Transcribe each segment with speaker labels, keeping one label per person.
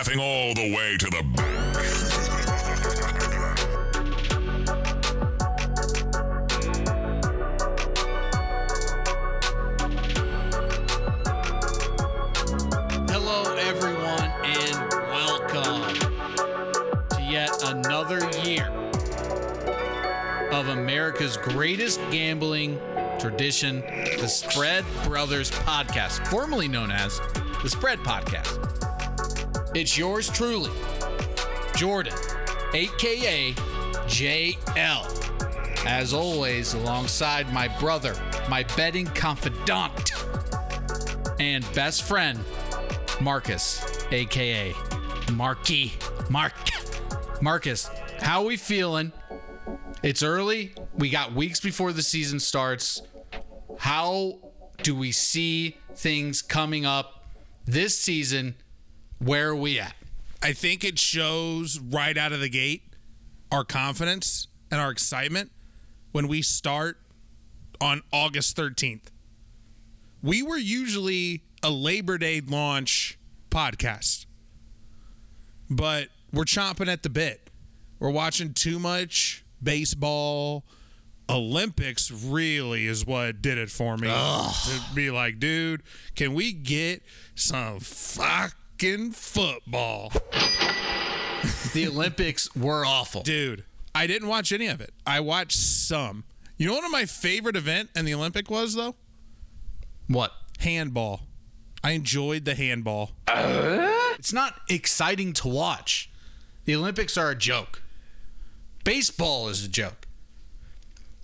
Speaker 1: laughing all the way to the bank.
Speaker 2: Hello, everyone, and welcome to yet another year of America's greatest gambling tradition, the Spread Brothers Podcast, formerly known as the Spread Podcast. It's yours truly, Jordan, aka JL. As always, alongside my brother, my betting confidant, and best friend, Marcus, aka Marky. Mark. Marcus, how are we feeling? It's early. We got weeks before the season starts. How do we see things coming up this season? Where are we at?
Speaker 3: I think it shows right out of the gate our confidence and our excitement when we start on August 13th. We were usually a Labor Day launch podcast, but we're chomping at the bit. We're watching too much baseball. Olympics really is what did it for me. To be like, dude, can we get some fucking football?
Speaker 2: The Olympics were awful.
Speaker 3: Dude, I didn't watch any of it. I watched some. You know what my favorite event in the Olympic was though?
Speaker 2: What?
Speaker 3: Handball. I enjoyed the handball.
Speaker 2: It's not exciting to watch. The Olympics are a joke. Baseball is a joke.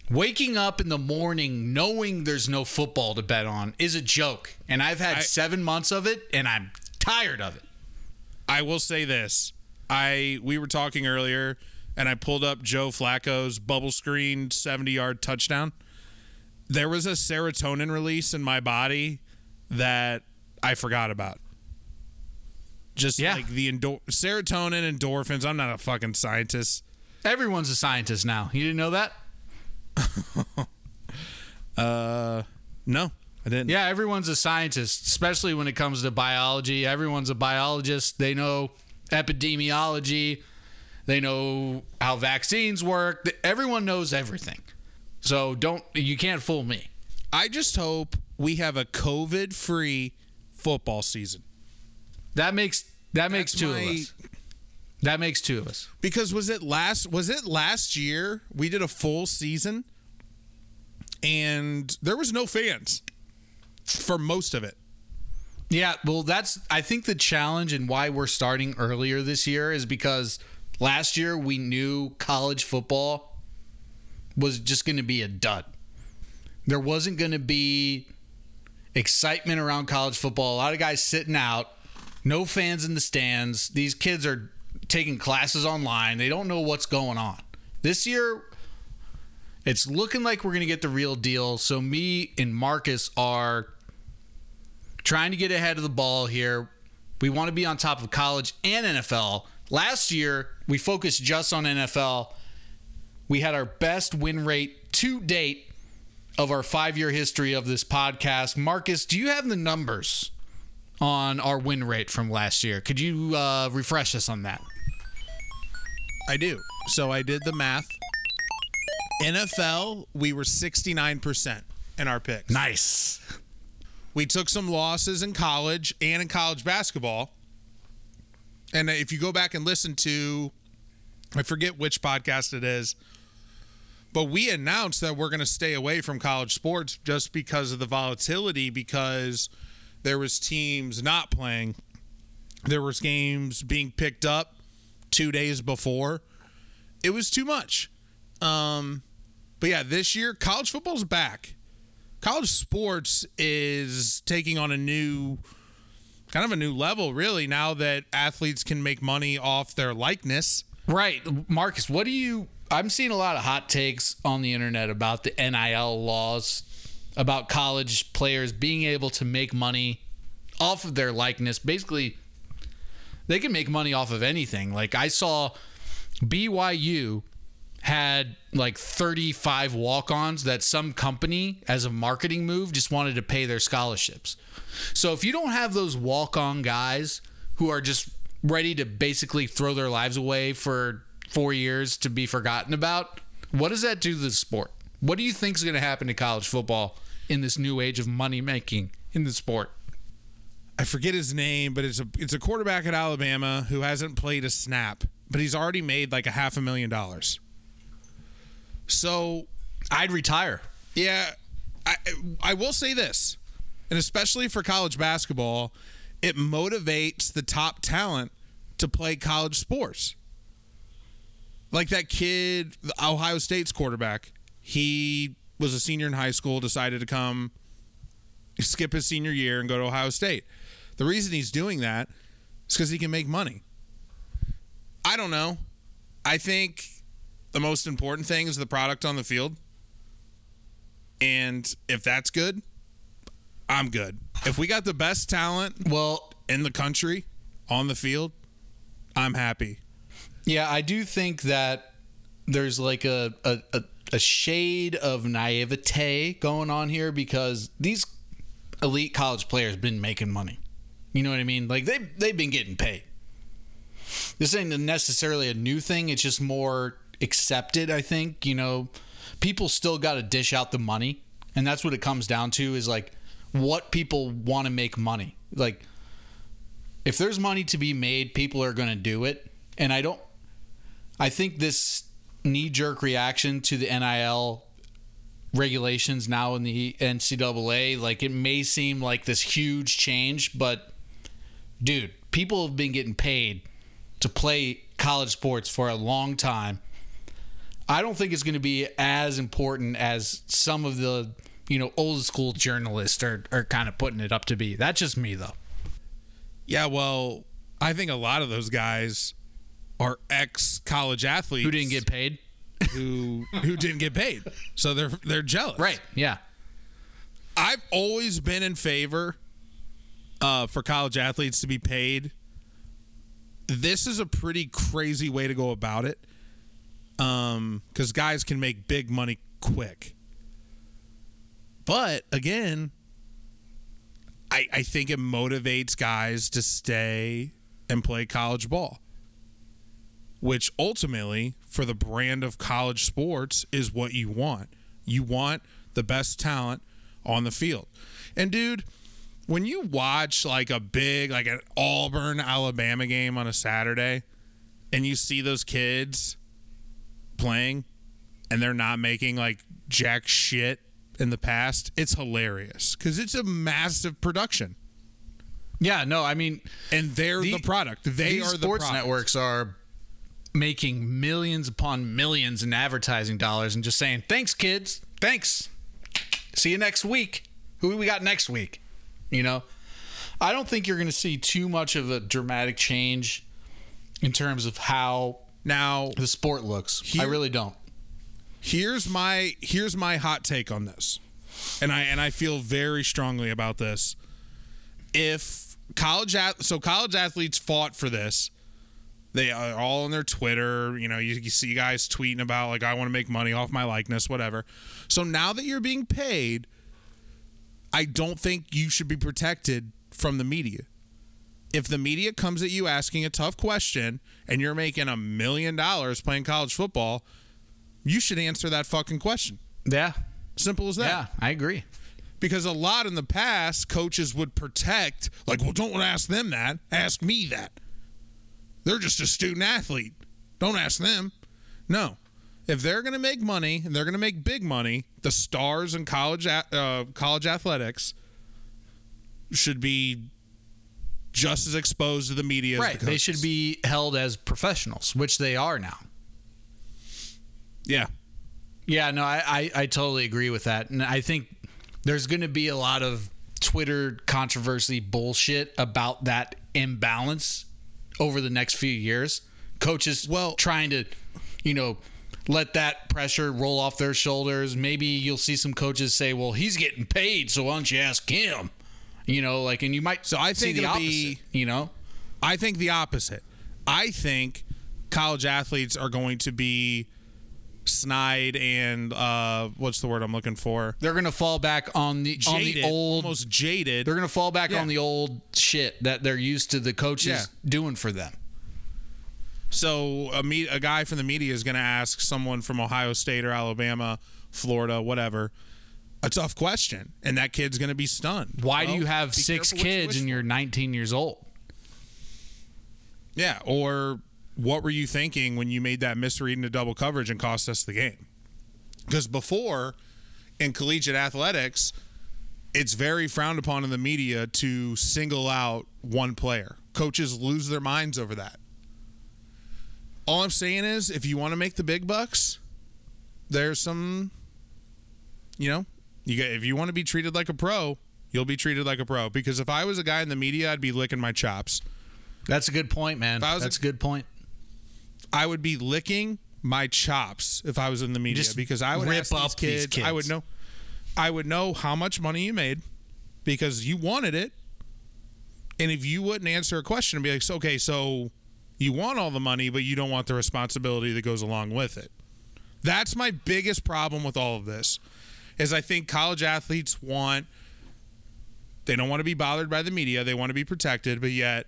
Speaker 2: Waking up in the morning knowing there's no football to bet on is a joke. And I've had
Speaker 3: I-
Speaker 2: seven months of it and I'm tired of it.
Speaker 3: I will say this. I we were talking earlier and I pulled up Joe Flacco's bubble screen 70-yard touchdown. There was a serotonin release in my body that I forgot about. Just
Speaker 2: Yeah.
Speaker 3: like the endo- serotonin endorphins. I'm not a fucking scientist.
Speaker 2: Everyone's a scientist now. You didn't know that?
Speaker 3: Uh no, I didn't.
Speaker 2: Yeah, everyone's a scientist, especially when it comes to biology. Everyone's a biologist. They know epidemiology. They know how vaccines work. Everyone knows everything. So don't you can't fool me.
Speaker 3: I just hope we have a COVID free football season.
Speaker 2: That makes that makes two
Speaker 3: my-
Speaker 2: of us. That makes two of us.
Speaker 3: Because was it last was it last year we did a full season and there was no fans for most of it.
Speaker 2: Yeah, well that's I think the challenge and why we're starting earlier this year is because last year we knew college football was just going to be a dud. There wasn't going to be excitement around college football. A lot of guys sitting out, no fans in the stands. These kids are taking classes online. They don't know what's going on. This year it's looking like we're going to get the real deal. So me and Marcus are trying to get ahead of the ball here. We want to be on top of college and NFL. Last year, we focused just on NFL. We had our best win rate to date of our five year history of this podcast. Marcus, do you have the numbers on our win rate from last year? Could you uh, refresh us on that?
Speaker 3: I do. So I did the math. NFL, we were 69% in our picks.
Speaker 2: Nice.
Speaker 3: We took some losses in college and in college basketball. And if you go back and listen to, I forget which podcast it is, but we announced that we're going to stay away from college sports just because of the volatility, because there was teams not playing, there was games being picked up two days before. It was too much. Um, but yeah, this year college football's back college sports is taking on a new kind of a new level really now that athletes can make money off their likeness
Speaker 2: Right. Marcus, what do you. I'm seeing a lot of hot takes on the internet about the NIL laws, about college players being able to make money off of their likeness. Basically, they can make money off of anything. Like, I saw BYU had like 35 walk ons that some company, as a marketing move, just wanted to pay their scholarships. So if you don't have those walk on guys who are just ready to basically throw their lives away for four years to be forgotten about. What does that do to the sport? What do you think is going to happen to college football in this new age of money making in the sport?
Speaker 3: I forget his name, but it's a it's a quarterback at Alabama who hasn't played a snap, but he's already made like a half a million dollars. So
Speaker 2: I'd retire.
Speaker 3: Yeah, I I will say this, and especially for college basketball, it motivates the top talent to play college sports. Like that kid, Ohio State's quarterback, he was a senior in high school, decided to come skip his senior year and go to Ohio State. The reason he's doing that is because he can make money. I don't know. I think the most important thing is the product on the field. And if that's good, I'm good. If we got the best talent
Speaker 2: Well,
Speaker 3: in the country on the field, I'm happy.
Speaker 2: Yeah, I do think that there's like a a, a, a shade of naivete going on here because these elite college players been making money. You know what I mean? Like they they've been getting paid. This ain't necessarily a new thing. It's just more accepted. I think you know people still got to dish out the money, and that's what it comes down to. Is like what people want to make money. Like if there's money to be made, people are going to do it. And I don't I think this knee jerk reaction to the NIL regulations now in the NCAA, like it may seem like this huge change, but dude, people have been getting paid to play college sports for a long time. I don't think it's going to be as important as some of the, you know, old school journalists are, are kind of putting it up to be. That's just me, though.
Speaker 3: Yeah, well, I think a lot of those guys are ex college athletes
Speaker 2: Who didn't get paid?
Speaker 3: who who didn't get paid. So they're they're jealous.
Speaker 2: Right. Yeah.
Speaker 3: I've always been in favor uh, for college athletes to be paid. This is a pretty crazy way to go about it, Um, because guys can make big money quick. But again, I, I think it motivates guys to stay and play college ball, which ultimately, for the brand of college sports, is what you want. You want the best talent on the field. And dude, when you watch like a big, like an Auburn Alabama game on a Saturday, and you see those kids playing and they're not making like jack shit in the past, it's hilarious because it's a massive production.
Speaker 2: Yeah. No, I mean,
Speaker 3: And they're the,
Speaker 2: The-
Speaker 3: product. They are the
Speaker 2: sports
Speaker 3: product.
Speaker 2: networks are making millions upon millions in advertising dollars and just saying thanks kids thanks see you next week who we got next week you know i don't think you're going to see too much of a dramatic change in terms of how
Speaker 3: Now,
Speaker 2: the sport looks. I really don't.
Speaker 3: Here's my here's my hot take on this. And i and i feel very strongly about this. If college so college athletes fought for this they are all on their twitter you know you, you see guys tweeting about like i want to make money off my likeness whatever. So now that you're being paid i don't think you should be protected from the media if the media comes at you asking a tough question and you're making a million dollars playing college football you should answer that fucking question.
Speaker 2: yeah
Speaker 3: Simple as that.
Speaker 2: yeah i agree
Speaker 3: Because a lot in the past, coaches would protect, like, well, don't ask them that. Ask me that. They're just a student athlete. Don't ask them. No. If they're going to make money and they're going to make big money, the stars in college uh, college athletics should be just as exposed to the media.
Speaker 2: right
Speaker 3: the
Speaker 2: they should be held as professionals which they are now
Speaker 3: Yeah.
Speaker 2: Yeah, no, I, I, I totally agree with that. And I think there's going to be a lot of Twitter controversy bullshit about that imbalance over the next few years. Coaches
Speaker 3: Well-
Speaker 2: trying to, you know, let that pressure roll off their shoulders. Maybe you'll see some coaches say, well, he's getting paid, so why don't you ask him? You know, like, and you might
Speaker 3: So I think
Speaker 2: the opposite,
Speaker 3: be-
Speaker 2: you know?
Speaker 3: I think the opposite. I think college athletes are going to be snide and uh, what's the word I'm looking for?
Speaker 2: They're gonna fall back on the on the old.
Speaker 3: almost jaded.
Speaker 2: They're gonna fall back
Speaker 3: Yeah.
Speaker 2: on the old shit that they're used to the coaches
Speaker 3: Yeah.
Speaker 2: doing for them.
Speaker 3: So a me- a guy from the media is going to ask someone from Ohio State or Alabama, Florida, whatever, a tough question, and that kid's going to be stunned.
Speaker 2: Why do you have six
Speaker 3: what you
Speaker 2: kids and you're 19 years old?
Speaker 3: Yeah, or what were you thinking when you made that misread into double coverage and cost us the game? Because before in collegiate athletics, it's very frowned upon in the media to single out one player. Coaches lose their minds over that. All I'm saying is, if you want to make the big bucks, there's some, you know, you get if you want to be treated like a pro, you'll be treated like a pro. Because if I was a guy in the media, I'd be licking my chops.
Speaker 2: That's a good point, man. That's
Speaker 3: a-
Speaker 2: a good point.
Speaker 3: I would be licking my chops if I was in the media
Speaker 2: Just
Speaker 3: because I would
Speaker 2: rip
Speaker 3: ask these
Speaker 2: up these
Speaker 3: kids, I would know I would know how much money you made because you wanted it. And if you wouldn't answer a question and be like, okay, so you want all the money, but you don't want the responsibility that goes along with it. That's my biggest problem with all of this. Is I think college athletes want they don't want to be bothered by the media, they want to be protected, but yet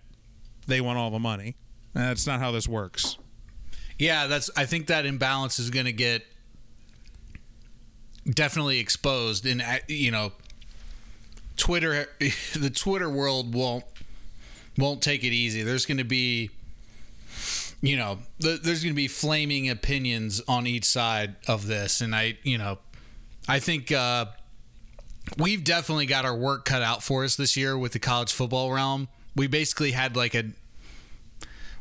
Speaker 3: they want all the money. And that's not how this works.
Speaker 2: Yeah, that's. I think that imbalance is going to get definitely exposed, and uh, you know, Twitter, the Twitter world won't won't take it easy. There's going to be, you know, th- there's going to be flaming opinions on each side of this, and I, you know, I think. uh We've definitely got our work cut out for us this year with the college football realm. We basically had like a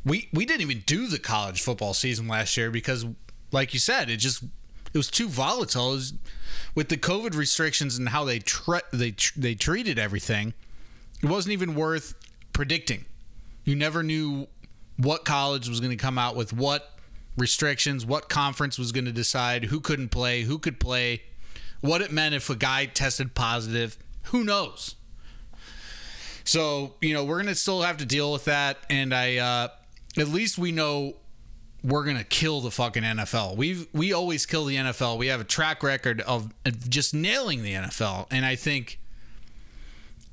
Speaker 2: we we didn't even do the college football season last year because like you said it just it was too volatile was, with the covid restrictions and how they tre- they tr- they treated everything it wasn't even worth predicting you never knew what college was going to come out with what restrictions what conference was going to decide who couldn't play who could play what it meant if a guy tested positive who knows so, you know, we're going to still have to deal with that. And I, uh, at least we know we're going to kill the fucking NFL. We've, we always kill the NFL. We have a track record of just nailing the NFL. And I think,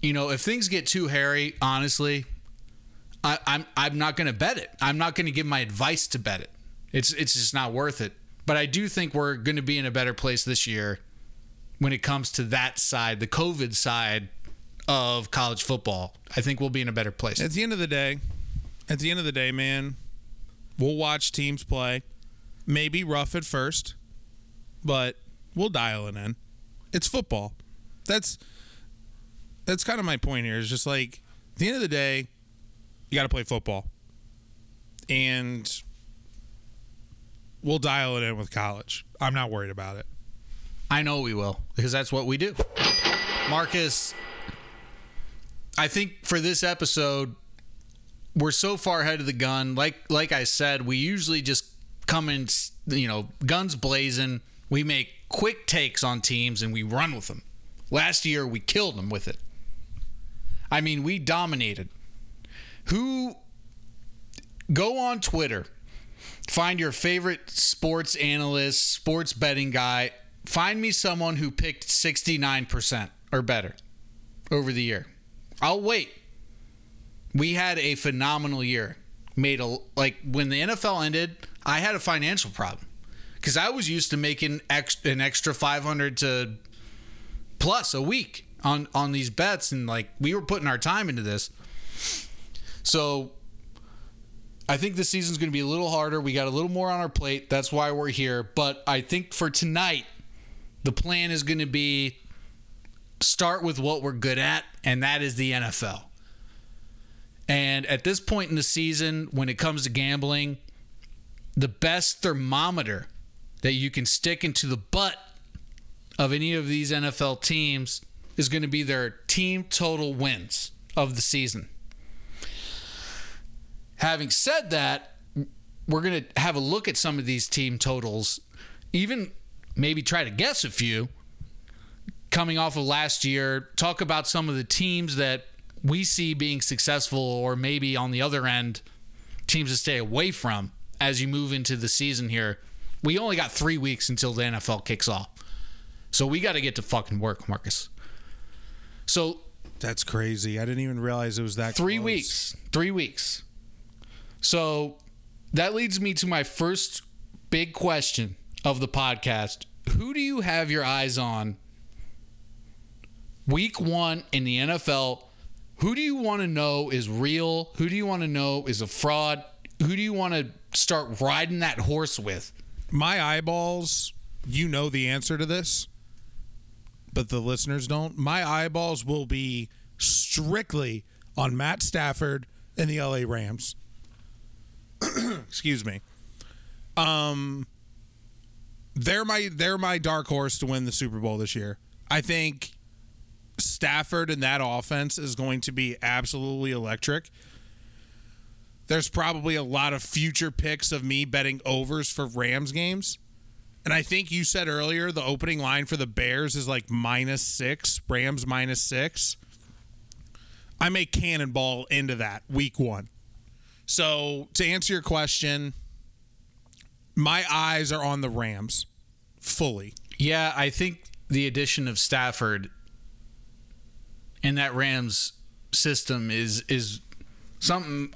Speaker 2: you know, if things get too hairy, honestly, I, I'm, I'm not going to bet it. I'm not going to give my advice to bet it. It's, it's just not worth it. But I do think we're going to be in a better place this year when it comes to that side, the COVID side of college football. I think we'll be in a better place.
Speaker 3: At the end of the day, at the end of the day, man, we'll watch teams play. Maybe rough at first, but we'll dial it in. It's football. That's that's kind of my point here. Is just like at the end of the day, you got to play football, and we'll dial it in with college. I'm not worried about it.
Speaker 2: I know we will because that's what we do. Marcus, I think for this episode, we're so far ahead of the gun. Like like I said, we usually just come in, you know, guns blazing. We make quick takes on teams and we run with them. Last year, we killed them with it. I mean, we dominated. Who go on Twitter, find your favorite sports analyst, sports betting guy. Find me someone who picked 69% or better over the year. I'll wait. We had a phenomenal year. Made a like when the NFL ended, I had a financial problem because I was used to making ex, an extra 500 to plus a week on on these bets, and like we were putting our time into this. So I think this season's going to be a little harder. We got a little more on our plate. That's why we're here. But I think for tonight, the plan is going to be start with what we're good at, and that is the NFL. And at this point in the season, when it comes to gambling, the best thermometer that you can stick into the butt of any of these NFL teams is going to be their team total wins of the season. Having said that, we're going to have a look at some of these team totals, even maybe try to guess a few coming off of last year, talk about some of the teams that we see being successful, or maybe on the other end, teams to stay away from as you move into the season here. We only got three weeks until the NFL kicks off. So we got to get to fucking work, Marcus. So
Speaker 3: That's crazy. I didn't even realize it was that
Speaker 2: three
Speaker 3: close.
Speaker 2: weeks. Three weeks. So that leads me to my first big question of the podcast. Who do you have your eyes on week one in the NFL? Who do you want to know is real? Who do you want to know is a fraud? Who do you want to start riding that horse with?
Speaker 3: My eyeballs, you know the answer to this, but the listeners don't. My eyeballs will be strictly on Matt Stafford and the LA Rams. Excuse me. Um they're my they're my dark horse to win the Super Bowl this year. I think Stafford and that offense is going to be absolutely electric. There's probably a lot of future picks of me betting overs for Rams games. And I think you said earlier the opening line for the Bears is like minus six, Rams minus six. I may cannonball into that week one. So to answer your question, my eyes are on the Rams fully.
Speaker 2: Yeah, I think the addition of Stafford and that Rams system is is something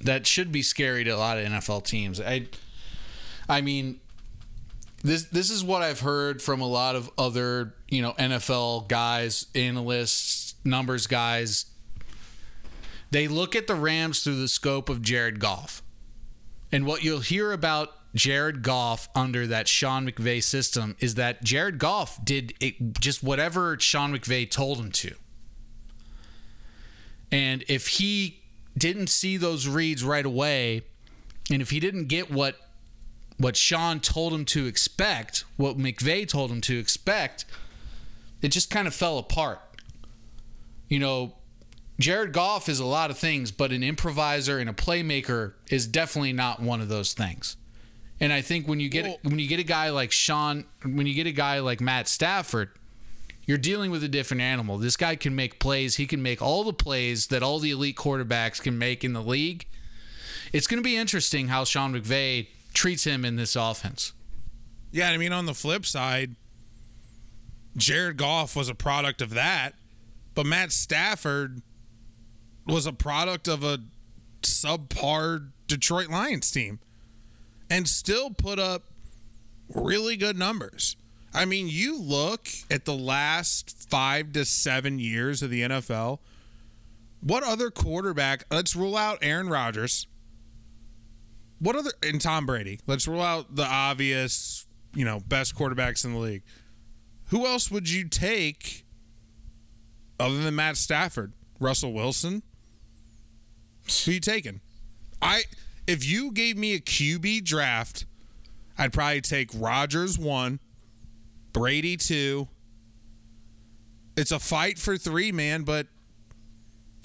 Speaker 2: that should be scary to a lot of NFL teams. I I mean this this is what I've heard from a lot of other, you know, NFL guys, analysts, numbers guys. They look at the Rams through the scope of Jared Goff. And what you'll hear about Jared Goff under that Sean McVay system is that Jared Goff did it, just whatever Sean McVay told him to. And if he didn't see those reads right away, and if he didn't get what what Sean told him to expect, what McVay told him to expect, it just kind of fell apart. You know, Jared Goff is a lot of things, but an improviser and a playmaker is definitely not one of those things. And I think when you get
Speaker 3: Well-
Speaker 2: when you get a guy like Sean, when you get a guy like Matt Stafford, you're dealing with a different animal. This guy can make plays. He can make all the plays that all the elite quarterbacks can make in the league. It's going to be interesting how Sean McVay treats him in this offense.
Speaker 3: Yeah, I mean, on the flip side, Jared Goff was a product of that, but Matt Stafford was a product of a subpar Detroit Lions team and still put up really good numbers. I mean, you look at the last five to seven years of the NFL, what other quarterback, let's rule out Aaron Rodgers. What other and Tom Brady? Let's rule out the obvious, you know, best quarterbacks in the league. Who else would you take other than Matt Stafford? Russell Wilson? Who you taking? I if you gave me a QB draft, I'd probably take Rodgers one, Brady two. It's a fight for three, man, but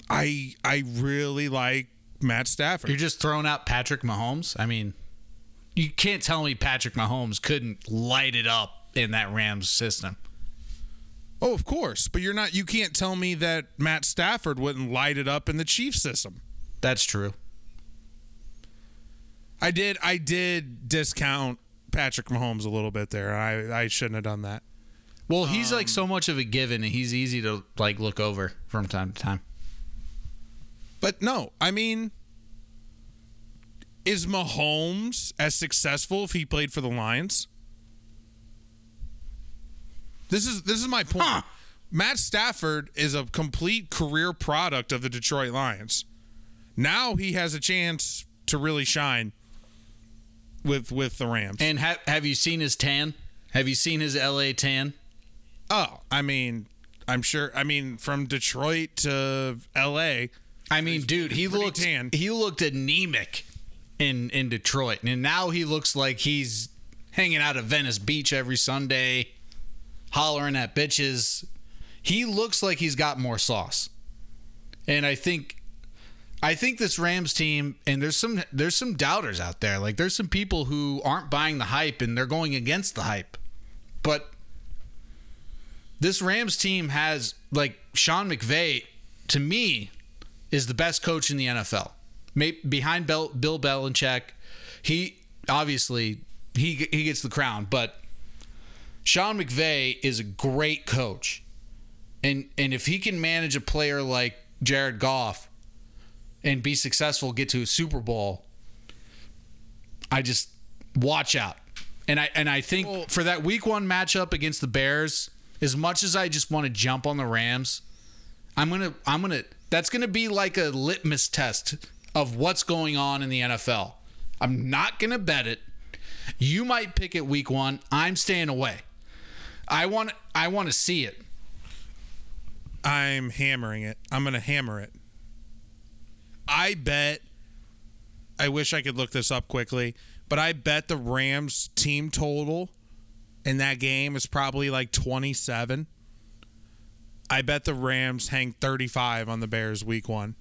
Speaker 3: I I really like Matt Stafford.
Speaker 2: You're just throwing out Patrick Mahomes. I mean, you can't tell me Patrick Mahomes couldn't light it up in that Rams system.
Speaker 3: Oh, of course, but you're not. You can't tell me that Matt Stafford wouldn't light it up in the Chiefs system.
Speaker 2: That's true.
Speaker 3: I did. I did discount Patrick Mahomes a little bit there. I I shouldn't have done that.
Speaker 2: Well, he's like um, so much of a given, and he's easy to like look over from time to time.
Speaker 3: But no, I mean, is Mahomes as successful if he played for the Lions? This is this is my point.
Speaker 2: Huh.
Speaker 3: Matt Stafford is a complete career product of the Detroit Lions. Now he has a chance to really shine with with the Rams.
Speaker 2: And have have you seen his tan? Have you seen his LA tan?
Speaker 3: oh, I mean, I'm sure. I mean, from Detroit to L.A.
Speaker 2: I mean, dude, he looked
Speaker 3: tan.
Speaker 2: he looked anemic in in Detroit, and now he looks like he's hanging out at Venice Beach every Sunday, hollering at bitches. He looks like he's got more sauce, and I think. I think this Rams team, and there's some there's some doubters out there. Like there's some people who aren't buying the hype and they're going against the hype. But this Rams team has like Sean McVay to me is the best coach in the NFL. May, behind Bill, Bill Belichick, he obviously he he gets the crown. But Sean McVay is a great coach, and and if he can manage a player like Jared Goff and be successful, get to a Super Bowl, I just watch out. And I and I think
Speaker 3: Well-
Speaker 2: for that Week One matchup against the Bears, as much as I just want to jump on the Rams, I'm gonna I'm gonna that's gonna be like a litmus test of what's going on in the NFL. I'm not gonna bet it. You might pick it week one. I'm staying away. I want I want to see it.
Speaker 3: I'm hammering it. I'm going to hammer it. I bet. I wish I could look this up quickly, but I bet the Rams team total in that game is probably like 27. I bet the Rams hang 35 on the Bears week one.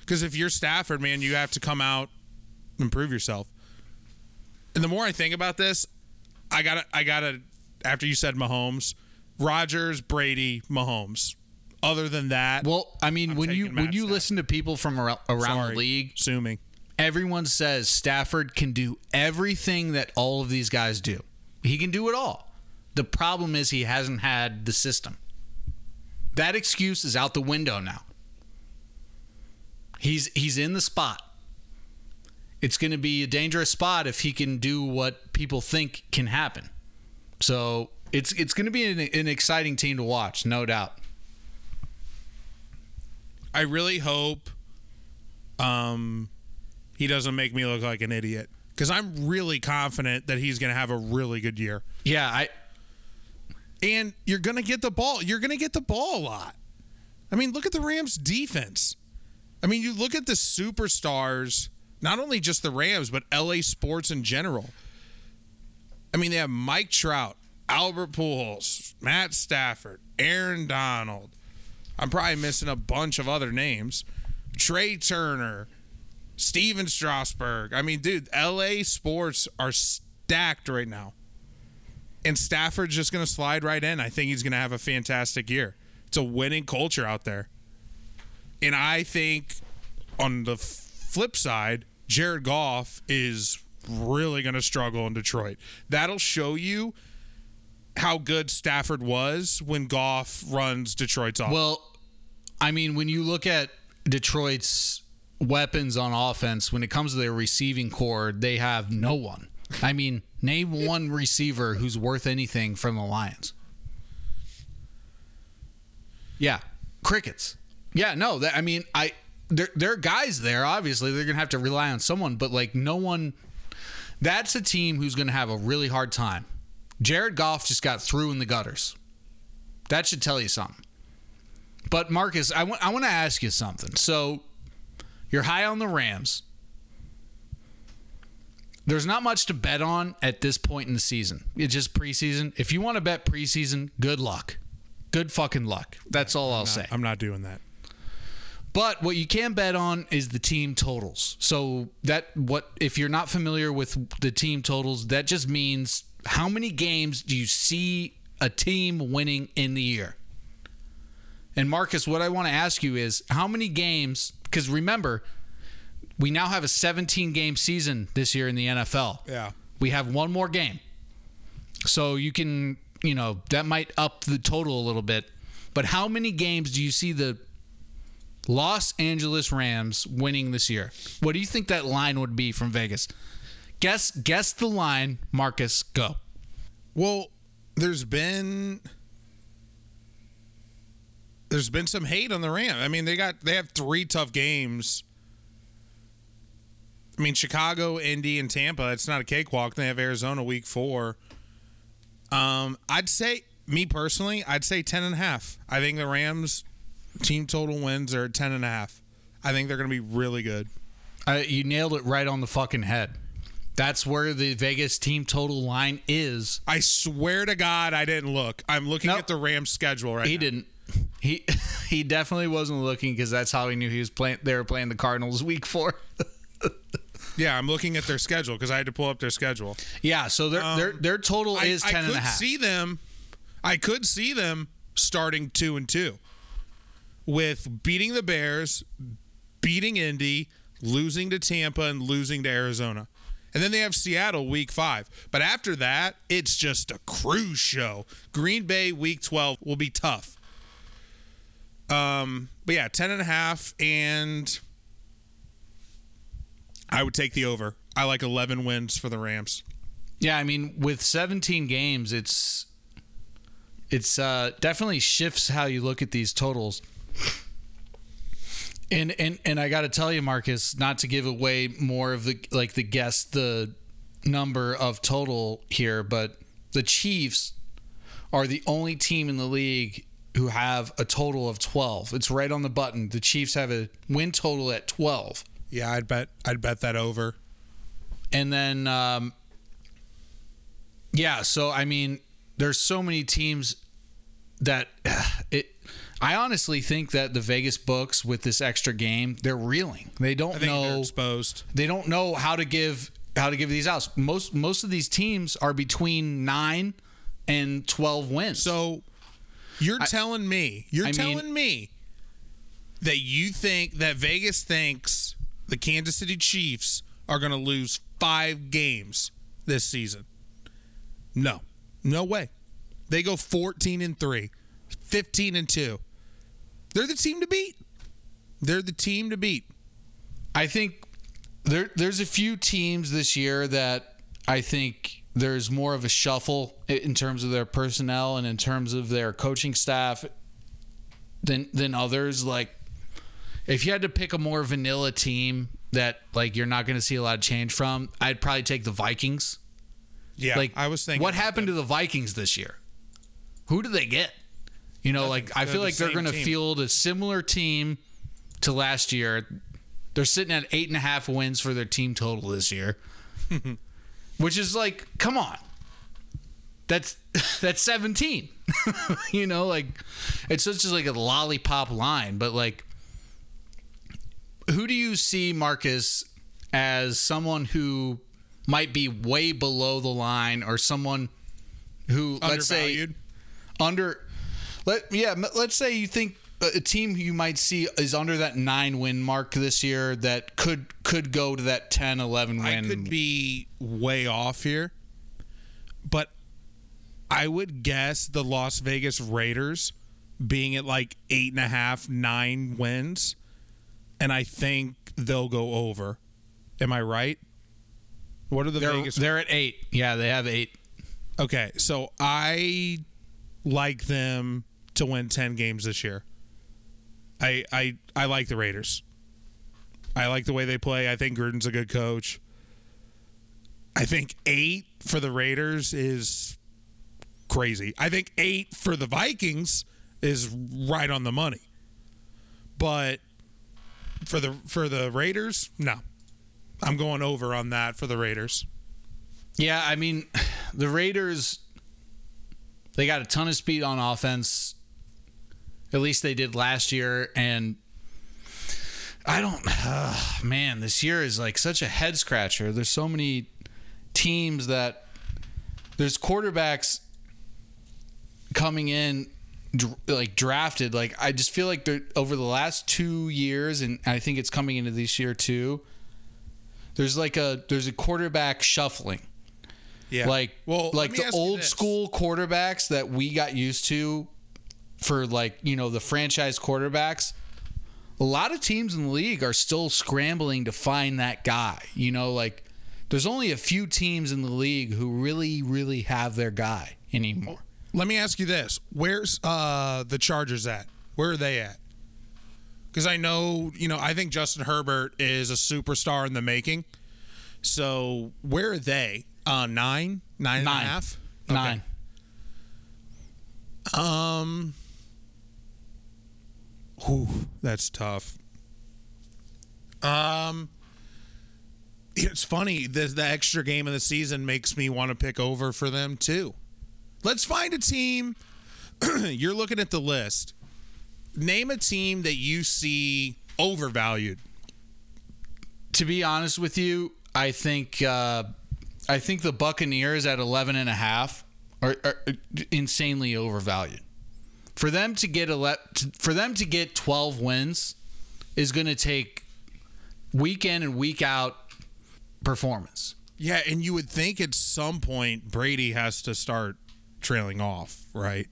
Speaker 3: Because if you're Stafford, man, you have to come out and prove yourself. And the more I think about this, I gotta, I gotta. After you said Mahomes, Rodgers, Brady, Mahomes. Other than that,
Speaker 2: Well, I mean,
Speaker 3: I'm
Speaker 2: when you when you listen to people from around, around the league,
Speaker 3: assuming
Speaker 2: everyone says Stafford can do everything that all of these guys do. He can do it all. The problem is he hasn't had the system. That excuse is out the window now. He's he's in the spot. It's going to be a dangerous spot if he can do what people think can happen. So it's it's going to be an, an exciting team to watch, no doubt.
Speaker 3: I really hope um, he doesn't make me look like an idiot because I'm really confident that he's going to have a really good year.
Speaker 2: Yeah, I
Speaker 3: And you're going to get the ball. You're going to get the ball a lot. I mean, look at the Rams' defense. I mean, you look at the superstars, not only just the Rams, but LA sports in general. I mean, they have Mike Trout, Albert Pujols, Matt Stafford, Aaron Donald. I'm probably missing a bunch of other names. Trea Turner, Stephen Strasburg. I mean, dude, LA sports are stacked right now. And Stafford's just going to slide right in. I think he's going to have a fantastic year. It's a winning culture out there. And I think on the flip side, Jared Goff is really going to struggle in Detroit. That'll show you how good Stafford was when Goff runs Detroit's offense.
Speaker 2: Well, I mean, when you look at Detroit's weapons on offense, when it comes to their receiving corps, they have no one. I mean, name one receiver who's worth anything from the Lions. Yeah, crickets. Yeah, no, that, I mean, I there there are guys there. Obviously, they're gonna have to rely on someone, but like no one. That's a team who's gonna have a really hard time. Jared Goff just got through in the gutters. That should tell you something. But Marcus, I want I want to ask you something. So you're high on the Rams. There's not much to bet on at this point in the season. It's just preseason. If you want to bet preseason, good luck. Good fucking luck. That's all I'll say.
Speaker 3: I'm not doing that.
Speaker 2: But what you can bet on is the team totals. So that what if you're not familiar with the team totals, that just means how many games do you see a team winning in the year? And Marcus, what I want to ask you is how many games cuz remember, we now have a 17 game season this year in the NFL.
Speaker 3: Yeah.
Speaker 2: We have one more game. So you can, you know, that might up the total a little bit. But how many games do you see the Los Angeles Rams winning this year? What do you think that line would be from Vegas? Guess guess the line, Marcus, go.
Speaker 3: Well, there's been there's been some hate on the Rams. I mean, they got they have three tough games. I mean, Chicago, Indy, and Tampa. It's not a cakewalk. They have Arizona week four. Um, I'd say me personally, I'd say ten and a half. I think the Rams team total wins are ten and a half. I think they're going to be really good.
Speaker 2: Uh, you nailed it right on the fucking head. That's where the Vegas team total line is.
Speaker 3: I swear to God, I didn't look. I'm looking
Speaker 2: Nope.
Speaker 3: at the Rams schedule right now.
Speaker 2: He
Speaker 3: now.
Speaker 2: didn't. He he definitely wasn't looking because that's how he knew he was playing. They were playing the Cardinals week four.
Speaker 3: Yeah, I'm looking at their schedule because I had to pull up their schedule.
Speaker 2: yeah, so their um, their their total
Speaker 3: I,
Speaker 2: is
Speaker 3: I
Speaker 2: ten
Speaker 3: could
Speaker 2: and a half.
Speaker 3: see them. I could see them starting two and two, with beating the Bears, beating Indy, losing to Tampa, and losing to Arizona, And then they have Seattle week five. But after that, it's just a cruise show. Green Bay week 12 will be tough. Um, but yeah, 10 and a half, and I would take the over. I like 11 wins for the Rams.
Speaker 2: Yeah, I mean, with 17 games, it's it's uh, definitely shifts how you look at these totals. And and and I got to tell you, Marcus, not to give away more of the like the guess the number of total here, but the Chiefs are the only team in the league who have a total of 12. It's right on the button. The Chiefs have a win total at 12.
Speaker 3: Yeah, I'd bet I'd bet that over.
Speaker 2: And then, um, yeah. So I mean, there's so many teams that it. I honestly think that the Vegas books with this extra game, they're reeling. They don't
Speaker 3: I
Speaker 2: know.
Speaker 3: exposed.
Speaker 2: They don't know how to give how to give these out. Most most of these teams are between nine and twelve wins.
Speaker 3: So you're telling me, you're
Speaker 2: I mean-
Speaker 3: telling me that you think that Vegas thinks the Kansas City Chiefs are going to lose 5 games this season. No. No way. They go 14 and 3, 15 and 2. They're the team to beat. They're the team to beat.
Speaker 2: I think there there's a few teams this year that I think there's more of a shuffle in terms of their personnel and in terms of their coaching staff than than others. Like if you had to pick a more vanilla team that like you're not going to see a lot of change from, I'd probably take the Vikings.
Speaker 3: Yeah.
Speaker 2: Like
Speaker 3: I was thinking
Speaker 2: what happened
Speaker 3: them.
Speaker 2: to the Vikings this year? Who did they get? You know, like I feel
Speaker 3: the
Speaker 2: like they're going to field a similar team to last year. They're sitting at eight and a half wins for their team total this year, which is like, come on, that's that's seventeen. you know, like it's such just like a lollipop line, but like, who do you see Marcus as someone who might be way below the line or someone who let's say under let yeah m- let's say you think a a team you might see is under that 9 win mark this year that could could go to that 10 11
Speaker 3: I
Speaker 2: win
Speaker 3: could be way off here, but I would guess the Las Vegas Raiders being at like eight and a half, nine wins, and I think they'll go over. Am I right? What are the
Speaker 2: they're,
Speaker 3: Vegas?
Speaker 2: they're at 8 yeah they have 8
Speaker 3: Okay, so I like them to win ten games this year. I I I like the Raiders. I like the way they play. I think Gruden's a good coach. I think eight for the Raiders is crazy. I think eight for the Vikings is right on the money. But for the for the Raiders, no. I'm going over on that for the Raiders.
Speaker 2: Yeah, I mean, the Raiders they got a ton of speed on offense. At least they did last year and I don't uh, man, this year is like such a head scratcher. There's so many teams that there's quarterbacks coming in like drafted like I just feel like they're over the last 2 years and I think it's coming into this year too. There's like a there's a quarterback shuffling.
Speaker 3: Yeah.
Speaker 2: Like
Speaker 3: well,
Speaker 2: like the old school quarterbacks that we got used to for like, you know, the franchise quarterbacks. A lot of teams in the league are still scrambling to find that guy. You know, like there's only a few teams in the league who really really have their guy anymore.
Speaker 3: Let me ask you this: Where's uh, the Chargers at? Where are they at? Because I know, you know, I think Justin Herbert is a superstar in the making. So where are they? Uh, nine, nine and a
Speaker 2: Nine.
Speaker 3: half?
Speaker 2: Nine.
Speaker 3: Um, whew, that's tough. Um, it's funny. The, the extra game of the season makes me want to pick over for them too. Let's find a team. You're looking at the list. Name a team that you see overvalued.
Speaker 2: To be honest with you, I think uh, I think the Buccaneers at 11 and a half are, are insanely overvalued. For them to get ele- to- for them to get 12 wins is going to take week in and week out performance.
Speaker 3: Yeah, and you would think at some point Brady has to start trailing off, right?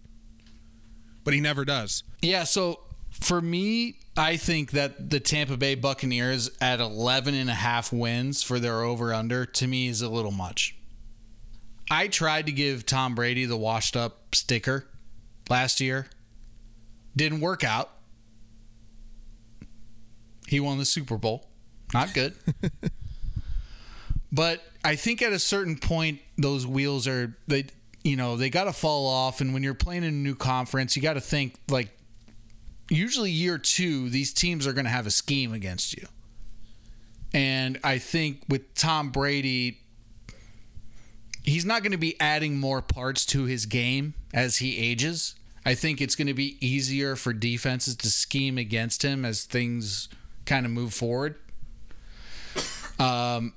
Speaker 3: But he never does.
Speaker 2: Yeah, so for me, I think that the Tampa Bay Buccaneers at 11 and a half wins for their over under to me is a little much. I tried to give Tom Brady the washed up sticker last year. Didn't work out. He won the Super Bowl. Not good. but I think at a certain point those wheels are they you know, they got to fall off and when you're playing in a new conference, you got to think like usually year 2 these teams are going to have a scheme against you. And I think with Tom Brady he's not going to be adding more parts to his game as he ages. I think it's going to be easier for defenses to scheme against him as things kind of move forward. Um,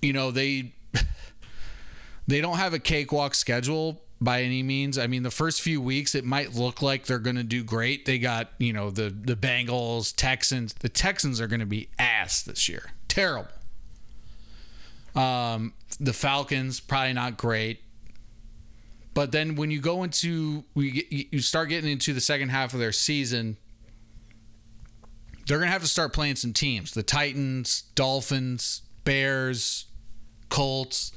Speaker 2: you know they they don't have a cakewalk schedule by any means. I mean, the first few weeks it might look like they're going to do great. They got you know the the Bengals, Texans. The Texans are going to be ass this year, terrible. Um, the Falcons probably not great. But then when you go into we you start getting into the second half of their season, they're to have to start playing some teams. The Titans, Dolphins, Bears, Colts.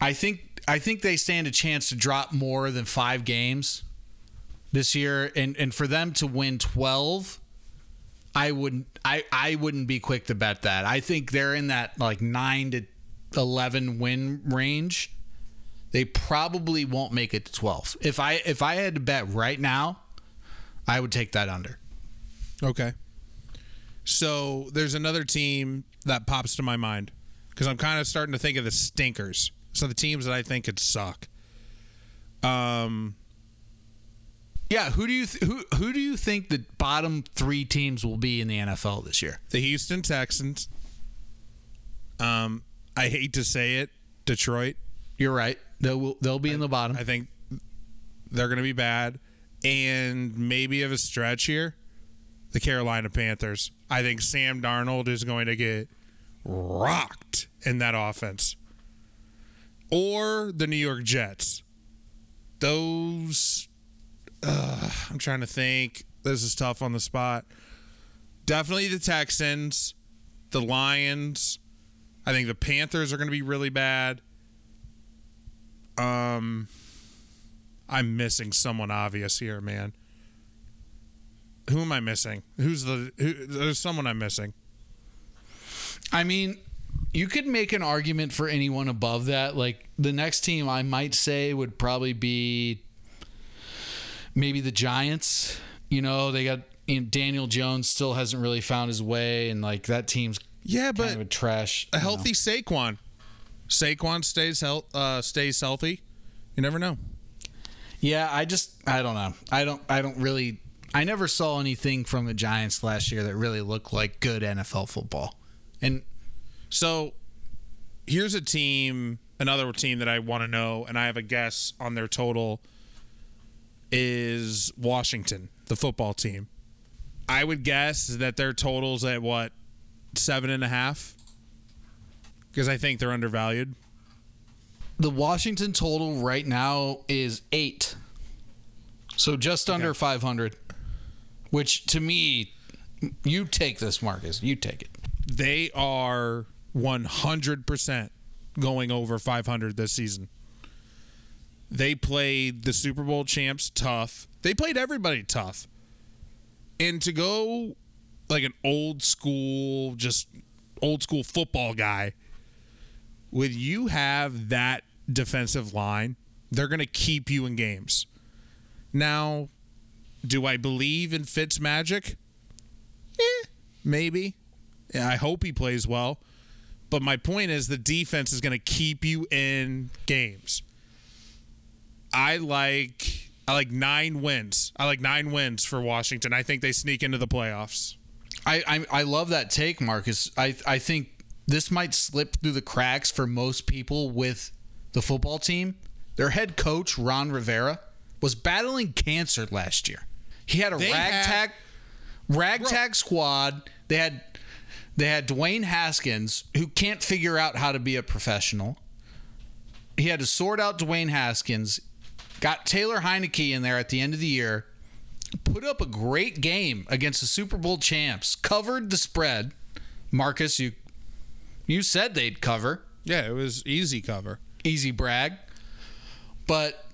Speaker 2: I think I think they stand a chance to drop more than 5 games this year and and for them to win 12 I wouldn't I I wouldn't be quick to bet that. I think they're in that like 9 to 11 win range. They probably won't make it to 12. If I if I had to bet right now, I would take that under.
Speaker 3: Okay. So there's another team that pops to my mind because I'm kind of starting to think of the stinkers. So the teams that I think could suck. Um,
Speaker 2: Yeah, who do you th- who who do you think the bottom 3 teams will be in the NFL this year?
Speaker 3: the Houston Texans. Um, I hate to say it, Detroit.
Speaker 2: You're right. They'll they'll be in the bottom.
Speaker 3: I think they're going to be bad, and maybe of a stretch here, the Carolina Panthers. I think Sam Darnold is going to get rocked in that offense, or the New York Jets. Those, uh, I'm trying to think. This is tough on the spot. Definitely the Texans, the Lions. I think the Panthers are going to be really bad. Um, I'm missing someone obvious here, man. Who am I missing? Who's the? Who, there's someone I'm missing.
Speaker 2: I mean, you could make an argument for anyone above that. Like the next team I might say would probably be maybe the Giants. You know, they got Daniel Jones still hasn't really found his way, and like that team's
Speaker 3: Yeah,
Speaker 2: kind
Speaker 3: but
Speaker 2: of a trash.
Speaker 3: a
Speaker 2: you know.
Speaker 3: healthy Saquon. Saquon stays health, uh, stays healthy. You never know.
Speaker 2: Yeah, I just I don't know. I don't I don't really I never saw anything from the Giants last year that really looked like good NFL football. And
Speaker 3: So here's a team, another team that I want to know, and I have a guess on their total is Washington, the football team. I would guess that their totals at what seven and a half, because I think they're undervalued.
Speaker 2: the Washington total right now is 8. So just under 500. Which to me you take this Marcus, you take it.
Speaker 3: They are one hundred percent going over five hundred this season. They played the Super Bowl champs tough. They played everybody tough. And to go like an old school, just old school football guy, with you have that defensive line, they're going to keep you in games. Now, do I believe in Fitz magic? Eh, maybe. Yeah, I hope he plays well. But my point is the defense is going to keep you in games. I like I like 9 wins. I like 9 wins for Washington. I think they sneak into the playoffs.
Speaker 2: I, I I love that take, Marcus. I I think this might slip through the cracks for most people with the football team. Their head coach Ron Rivera was battling cancer last year. He had a
Speaker 3: They
Speaker 2: ragtag ragtag squad. They had They had Dwayne Haskins, who can't figure out how to be a professional. He had to sort out Dwayne Haskins, got Taylor Heinicke in there at the end of the year, put up a great game against the Super Bowl champs, covered the spread. Marcus, you you said they'd cover.
Speaker 3: Yeah, it was easy cover.
Speaker 2: Easy brag. But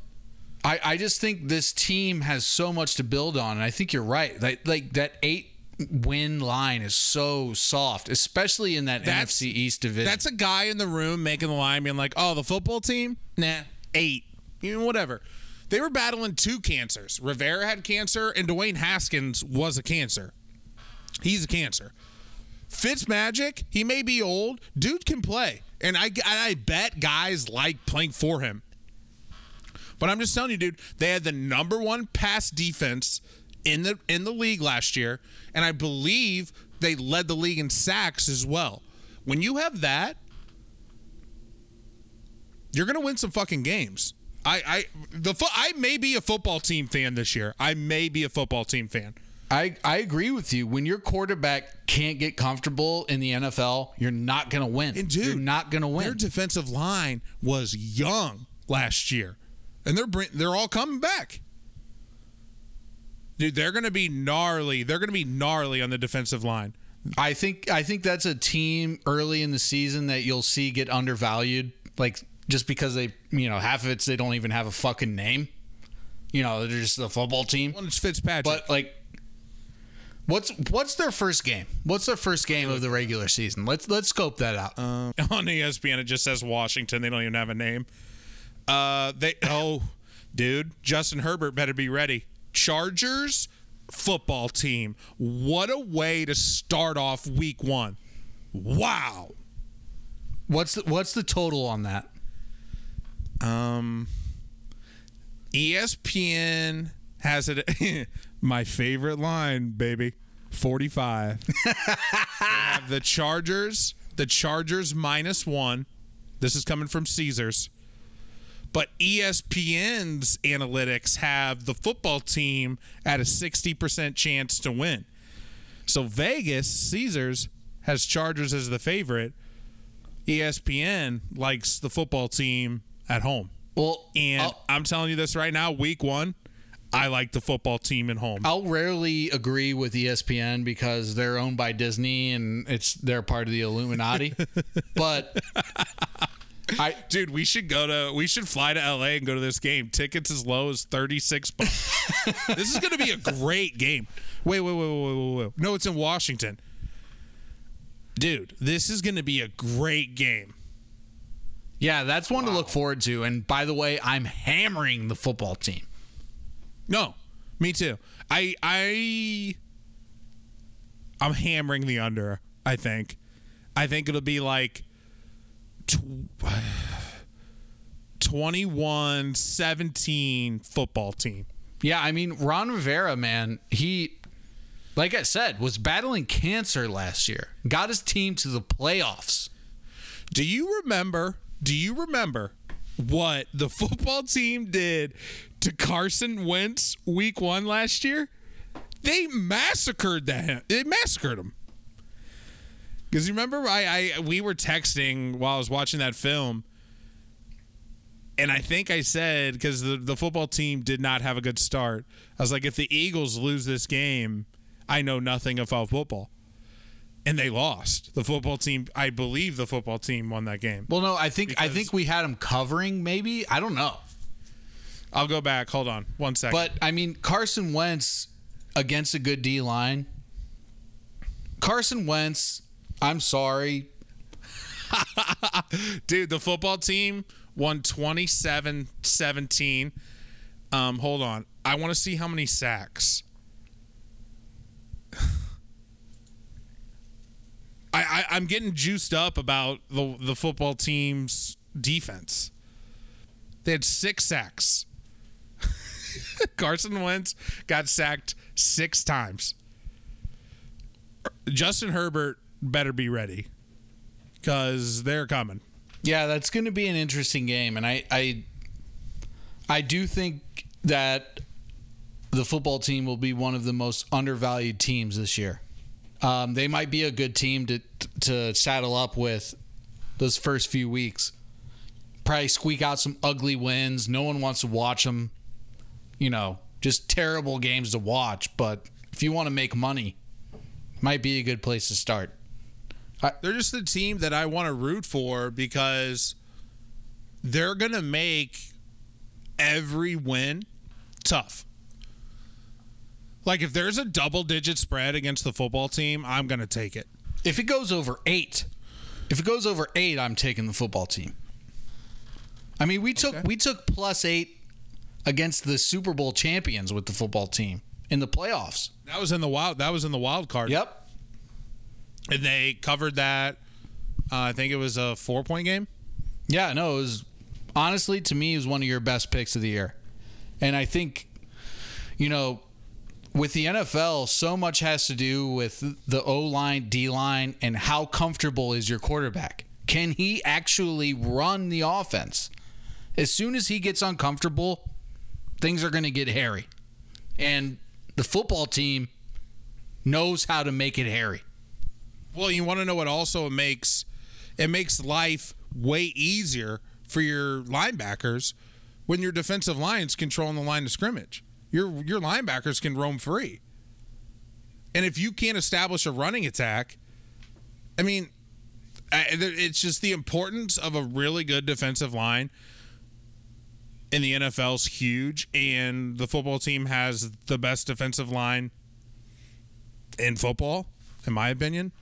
Speaker 2: I, I just think this team has so much to build on, and I think you're right. Like, like that eight win line is so soft, especially in that
Speaker 3: That's-
Speaker 2: NFC East division.
Speaker 3: That's a guy in the room making the line, being like, "Oh, the football team, nah, eight, you know, whatever." They were battling two cancers. Rivera had cancer, and Dwayne Haskins was a cancer. He's a cancer. Fitzmagic, he may be old, dude can play, and I I bet guys like playing for him. But I'm just telling you, dude, they had the number one pass defense in the in the league last year, and I believe they led the league in sacks as well. When you have that, you're gonna win some fucking games. I I the I may be a football team fan this year. I may be a football team fan.
Speaker 2: I, I agree with you. When your quarterback can't get comfortable in the NFL, you're not going to win.
Speaker 3: And dude,
Speaker 2: you're not going to win.
Speaker 3: Their defensive line was young last year, and they're they're all coming back. Dude, they're gonna be gnarly. They're gonna be gnarly on the defensive line.
Speaker 2: I think I think that's a team early in the season that you'll see get undervalued, like just because they, you know, half of it's they don't even have a fucking name. You know, they're just a football team.
Speaker 3: Well, it's Fitzpatrick.
Speaker 2: But like, what's what's their first game? What's their first game of the regular season? Let's let's scope that out.
Speaker 3: on E ESPN, it just says Washington. They don't even have a name. Uh, they oh, dude, Justin Herbert better be ready. Chargers football team. What a way to start off Week One. Wow.
Speaker 2: what's the, what's the total on that?
Speaker 3: Um, ESPN has it. my favorite line, baby. Forty-five. Have the Chargers. The Chargers minus one. This is coming from Caesars. But ESPN's analytics have the football team at a 60% chance to win. So Vegas, Caesars, has Chargers as the favorite. ESPN likes the football team at home.
Speaker 2: Well,
Speaker 3: And
Speaker 2: I'll,
Speaker 3: I'm telling you this right now, week one, I like the football team at home.
Speaker 2: I'll rarely agree with ESPN because they're owned by Disney and it's they're part of the Illuminati. but I
Speaker 3: Dude, we should go to we should fly to LA and go to this game. Tickets as low as 36 bucks. this is going to be a great game. Wait, wait, wait, wait, wait, wait, wait. No, it's in Washington. Dude, this is going to be a great game.
Speaker 2: yeah, that's one to look forward to. And by the way, I'm hammering the football team.
Speaker 3: No, me too. I I I'm hammering the under, I think. I think it'll be like tw- 21 17 football team.
Speaker 2: Yeah, I mean Ron Rivera, man, he like I said, was battling cancer last year. Got his team to the playoffs.
Speaker 3: Do you remember? Do you remember what the football team did to Carson Wentz week 1 last year? They massacred that. They massacred him. Cuz you remember I, I we were texting while I was watching that film and I think I said because the, the football team did not have a good start. I was like, if the Eagles lose this game, I know nothing about football. And they lost. The football team, I believe the football team won that game.
Speaker 2: Well, no, I think I think we had him covering. Maybe I don't know,
Speaker 3: I'll go back. Hold on one second.
Speaker 2: but I mean Carson Wentz against a good D line. Carson Wentz, I'm sorry,
Speaker 3: dude, the football team won 27 17. Um, hold on. I want to see how many sacks. I, I, I'm getting juiced up about the, the football team's defense. They had six sacks. Carson Wentz got sacked six times. Justin Herbert better be ready because they're coming.
Speaker 2: Yeah, that's going to be an interesting game, and I, I, I do think that the football team will be one of the most undervalued teams this year. Um, they might be a good team to to saddle up with those first few weeks. Probably squeak out some ugly wins. No one wants to watch them. You know, just terrible games to watch. But if you want to make money, might be a good place to start.
Speaker 3: They're just the team that I want to root for because they're to make every win tough. Like if there's a double digit spread against the football team, I'm going to take it.
Speaker 2: If it goes over eight, if it goes over eight, I'm taking the football team. I mean, we took
Speaker 3: Okay.
Speaker 2: we took plus eight against the Super Bowl champions with the football team in the playoffs.
Speaker 3: That was in the wild that was in the wild card.
Speaker 2: Yep.
Speaker 3: And they covered that uh, I think it was a 4-point game.
Speaker 2: Yeah, no, it was honestly to me it was one of your best picks of the year. And I think you know, with the NFL, so much has to do with the O line, D line, and how comfortable is your quarterback. Can he actually run the offense? As soon as he gets uncomfortable, things are going to get hairy. And the football team knows how to make it hairy.
Speaker 3: Well, you want to know what also makes it makes life way easier for your linebackers when your defensive line's controlling the line of scrimmage. Your your linebackers can roam free. And if you can't establish a running attack, I mean, it's just the importance of a really good defensive line in the NFL's huge, and the football team has the best defensive line in football, in my opinion.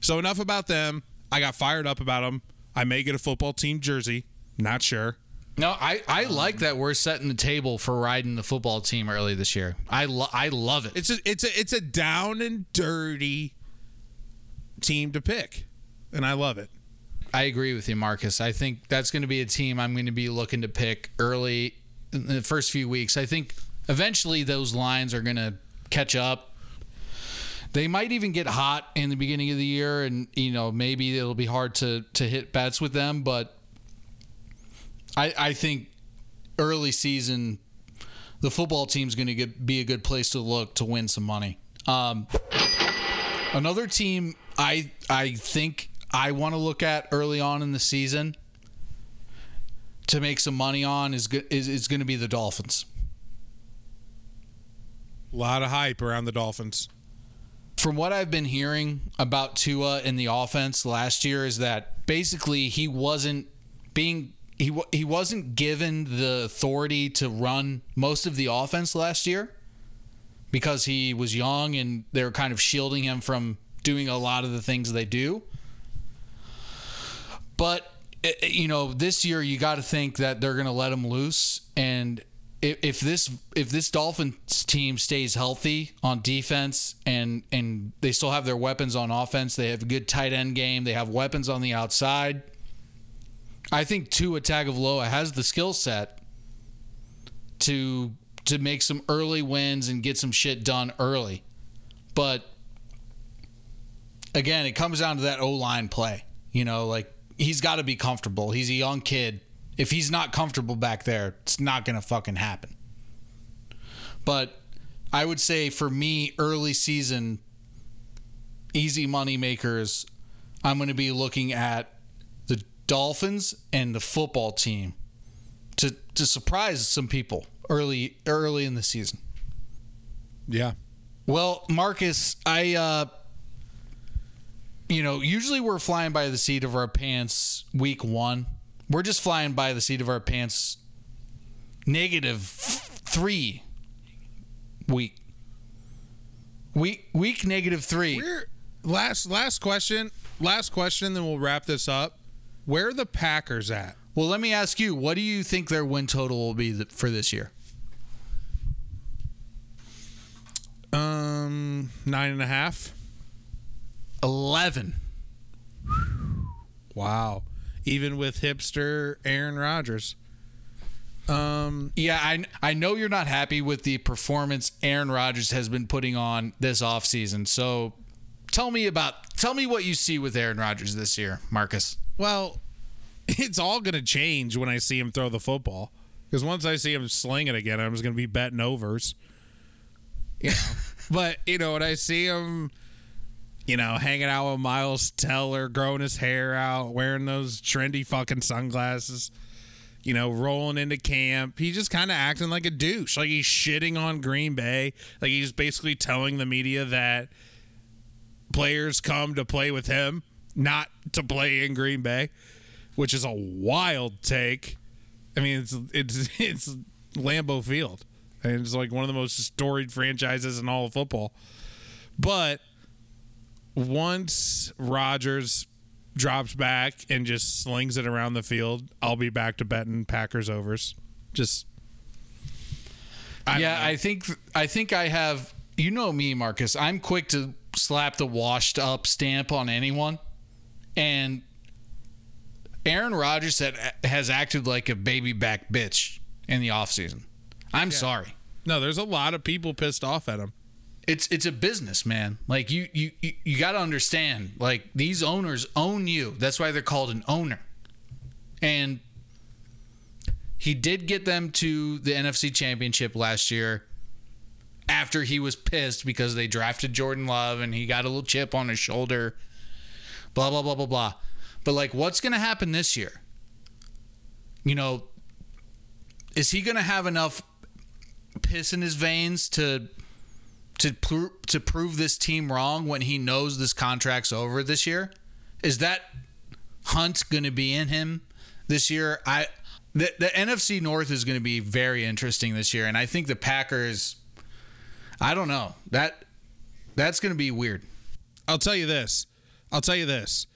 Speaker 3: So enough about them. I got fired up about them. I may get a football team jersey. Not sure.
Speaker 2: No, I, I um, like that we're setting the table for riding the football team early this year. I lo- I love it.
Speaker 3: It's a it's a it's a down and dirty team to pick, and I love it.
Speaker 2: I agree with you, Marcus. I think that's going to be a team I'm going to be looking to pick early in the first few weeks. I think eventually those lines are going to catch up. They might even get hot in the beginning of the year, and you know maybe it'll be hard to to hit bets with them. But I I think early season the football team's going to be a good place to look to win some money. Um, another team I I think I want to look at early on in the season to make some money on is is, is going to be the Dolphins.
Speaker 3: A lot of hype around the Dolphins.
Speaker 2: From what I've been hearing about Tua in the offense last year is that basically he wasn't being he he wasn't given the authority to run most of the offense last year because he was young and they were kind of shielding him from doing a lot of the things they do. But eh, eh, you know, this year you got to think that they're going to let him loose, and if, if this if this Dolphins team stays healthy on defense and and they still have their weapons on offense, they have a good tight end game, they have weapons on the outside. I think Tua Tagovailoa has the skill set to to make some early wins and get some shit done early, but again, it comes down to that O line play. You know, like he's got to be comfortable. He's a young kid. If he's not comfortable back there, it's not going to fucking happen. But I would say for me, early season, easy money makers, I'm going to be looking at Dolphins and the football team to to surprise some people early early in the season.
Speaker 3: Yeah.
Speaker 2: Well, Marcus, I uh you know, usually we're flying by the seat of our pants week 1. We're just flying by the seat of our pants negative 3 week. Week week negative 3.
Speaker 3: Where last last question, last question, then we'll wrap this up. Where are the Packers at?
Speaker 2: Well, let me ask you, what do you think their win total will be th- for this year?
Speaker 3: Um, nine and a half.
Speaker 2: 11.
Speaker 3: Wow. Even with hipster Aaron Rodgers. Um,
Speaker 2: Yeah, I I know you're not happy with the performance Aaron Rodgers has been putting on this offseason. So tell me about tell me what you see with Aaron Rodgers this year, Marcus.
Speaker 3: Well, it's all going to change when I see him throw the football. Because once I see him sling it again, I'm just going to be betting overs. You know, but you know when I see him you know, hanging out with Miles Teller, growing his hair out, wearing those trendy fucking sunglasses, you know, rolling into camp. He's just kind of acting like a douche. Like he's shitting on Green Bay. Like he's basically telling the media that players come to play with him, not to play in Green Bay, which is a wild take. I mean, it's it's it's Lambeau Field, and it's like one of the most storied franchises in all of football. But once Rodgers drops back and just slings it around the field, I'll be back to betting Packers overs. Just I
Speaker 2: yeah, I think I think I have. You know me, Marcus. I'm quick to slap the washed up stamp on anyone, and Aaron Rodgers has acted like a baby back bitch in the offseason. I'm yeah. sorry.
Speaker 3: No, there's a lot of people pissed off at him.
Speaker 2: It's it's a business, man. Like you you you, you got to understand. Like these owners own you. That's why they're called an owner. And he did get them to the NFC Championship last year after he was pissed because they drafted Jordan Love and he got a little chip on his shoulder. Blah blah blah blah blah. But like what's going to happen this year? You know, is he going to have enough piss in his veins to to to prove this team wrong when he knows this contract's over this year? Is that hunt going to be in him this year? I the, the NFC North is going to be very interesting this year, and I think the Packers. I don't know that that's going to be weird.
Speaker 3: I'll tell you this. I'll tell you this.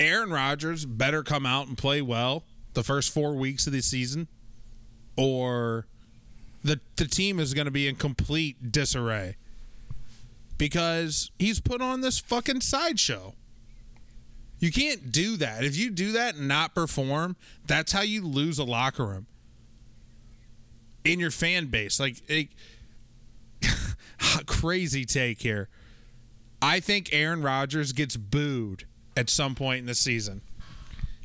Speaker 3: Aaron Rodgers better come out and play well the first four weeks of the season, or the the team is going to be in complete disarray because he's put on this fucking sideshow. You can't do that. If you do that and not perform, that's how you lose a locker room in your fan base. Like, it, crazy take here. I think Aaron Rodgers gets booed at some point in the season.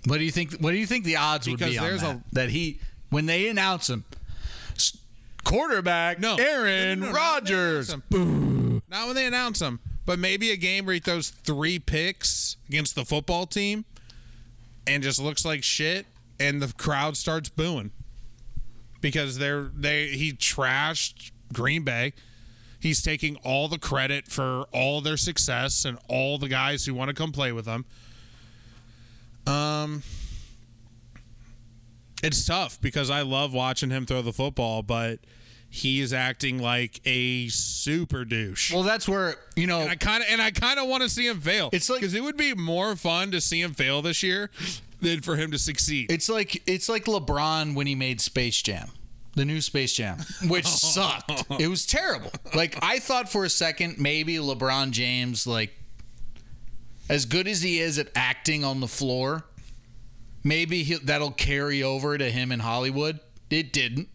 Speaker 2: What do you think? What do you think the odds because would be on that? A, that he when they announce him, quarterback, no, Aaron no, no, no, Rodgers.
Speaker 3: Boo. Not when they announce him, but maybe a game where he throws three picks against the football team and just looks like shit, and the crowd starts booing because they're they he trashed Green Bay. He's taking all the credit for all their success and all the guys who want to come play with them. Um, it's tough because I love watching him throw the football, but he is acting like a super douche.
Speaker 2: Well, that's where you know
Speaker 3: and I kind of and I kind of want to see him fail.
Speaker 2: It's like
Speaker 3: because it would be more fun to see him fail this year than for him to succeed.
Speaker 2: It's like it's like LeBron when he made Space Jam, the new Space Jam, which sucked. It was terrible. Like I thought for a second maybe LeBron James, like as good as he is at acting on the floor, maybe that'll carry over to him in Hollywood. It didn't.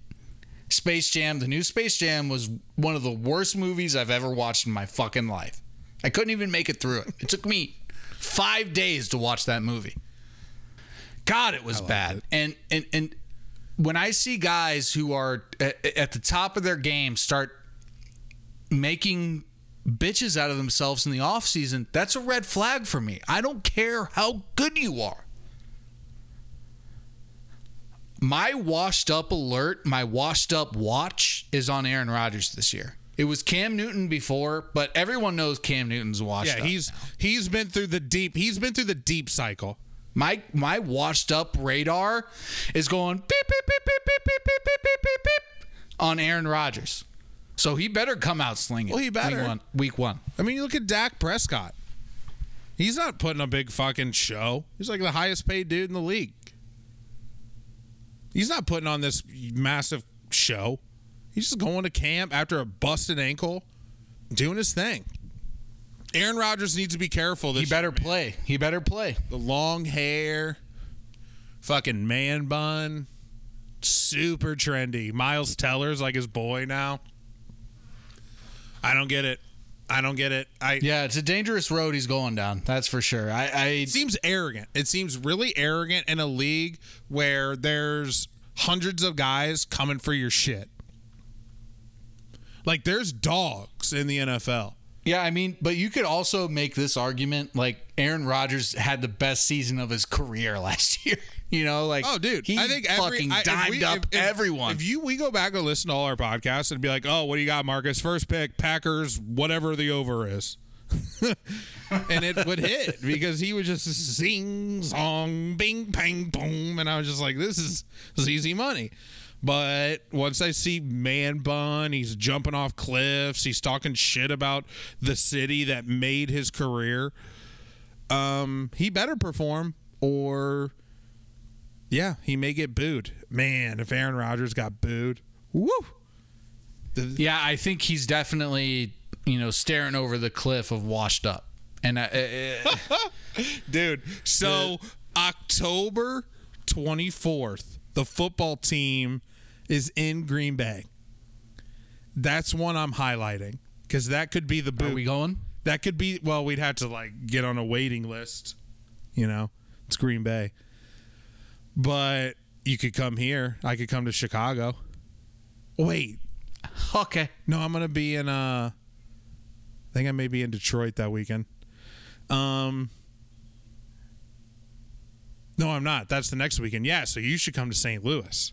Speaker 2: Space Jam, the new Space Jam was one of the worst movies I've ever watched in my fucking life. I couldn't even make it through it. It took me five days to watch that movie. God, it was bad. It. And and and when I see guys who are at, at the top of their game start making bitches out of themselves in the off season, that's a red flag for me. I don't care how good you are. my washed up alert, my washed up watch is on Aaron Rodgers this year. It was Cam Newton before, but everyone knows Cam Newton's washed up.
Speaker 3: yeah, he's
Speaker 2: now.
Speaker 3: he's been through the deep. He's been through the deep cycle.
Speaker 2: My my washed up radar is going beep beep beep beep beep beep beep beep beep beep, beep on Aaron Rodgers. So he better come out slinging.
Speaker 3: Well, he better.
Speaker 2: Week one. Week one.
Speaker 3: I mean, you look at Dak Prescott. He's not putting a big fucking show. He's like the highest paid dude in the league. He's not putting on this massive show. He's just going to camp after a busted ankle, doing his thing. Aaron Rodgers needs to be careful.
Speaker 2: he better year, play. He better play.
Speaker 3: The long hair, fucking man bun, super trendy. Miles Teller's like his boy now. I don't get it. I don't get it. I
Speaker 2: yeah, it's a dangerous road he's going down. That's for sure. I, I
Speaker 3: it seems arrogant. It seems really arrogant in a league where there's hundreds of guys coming for your shit. Like there's dogs in the NFL.
Speaker 2: Yeah, I mean, but you could also make this argument like Aaron Rodgers had the best season of his career last year. You know, like
Speaker 3: Oh, dude!
Speaker 2: he
Speaker 3: I think every,
Speaker 2: fucking
Speaker 3: I,
Speaker 2: dimed
Speaker 3: we-
Speaker 2: up
Speaker 3: if-
Speaker 2: everyone.
Speaker 3: If you we go back and listen to all our podcasts and be like, "Oh, what do you got, Marcus? First pick, Packers, whatever the over is," and it would hit because he would just sing song, bing, bang, boom, and I was just like, "This is this is easy money." But once I see man bun, he's jumping off cliffs, he's talking shit about the city that made his career. Um, he better perform or yeah, he may get booed. Man, if Aaron Rodgers got booed, woo.
Speaker 2: yeah, I think he's definitely you know staring over the cliff of washed up. And I, uh,
Speaker 3: Dude, so October 24th, the football team is in Green Bay. That's one I'm highlighting because that could be the boot.
Speaker 2: are we going?
Speaker 3: that could be, well, we'd have to like get on a waiting list. You know, it's Green Bay. But you could come here. I could come to Chicago. Wait,
Speaker 2: Okay.
Speaker 3: No, I'm gonna be in. Uh, I think I may be in Detroit that weekend. Um, no, I'm not. That's the next weekend. Yeah, so you should come to St. Louis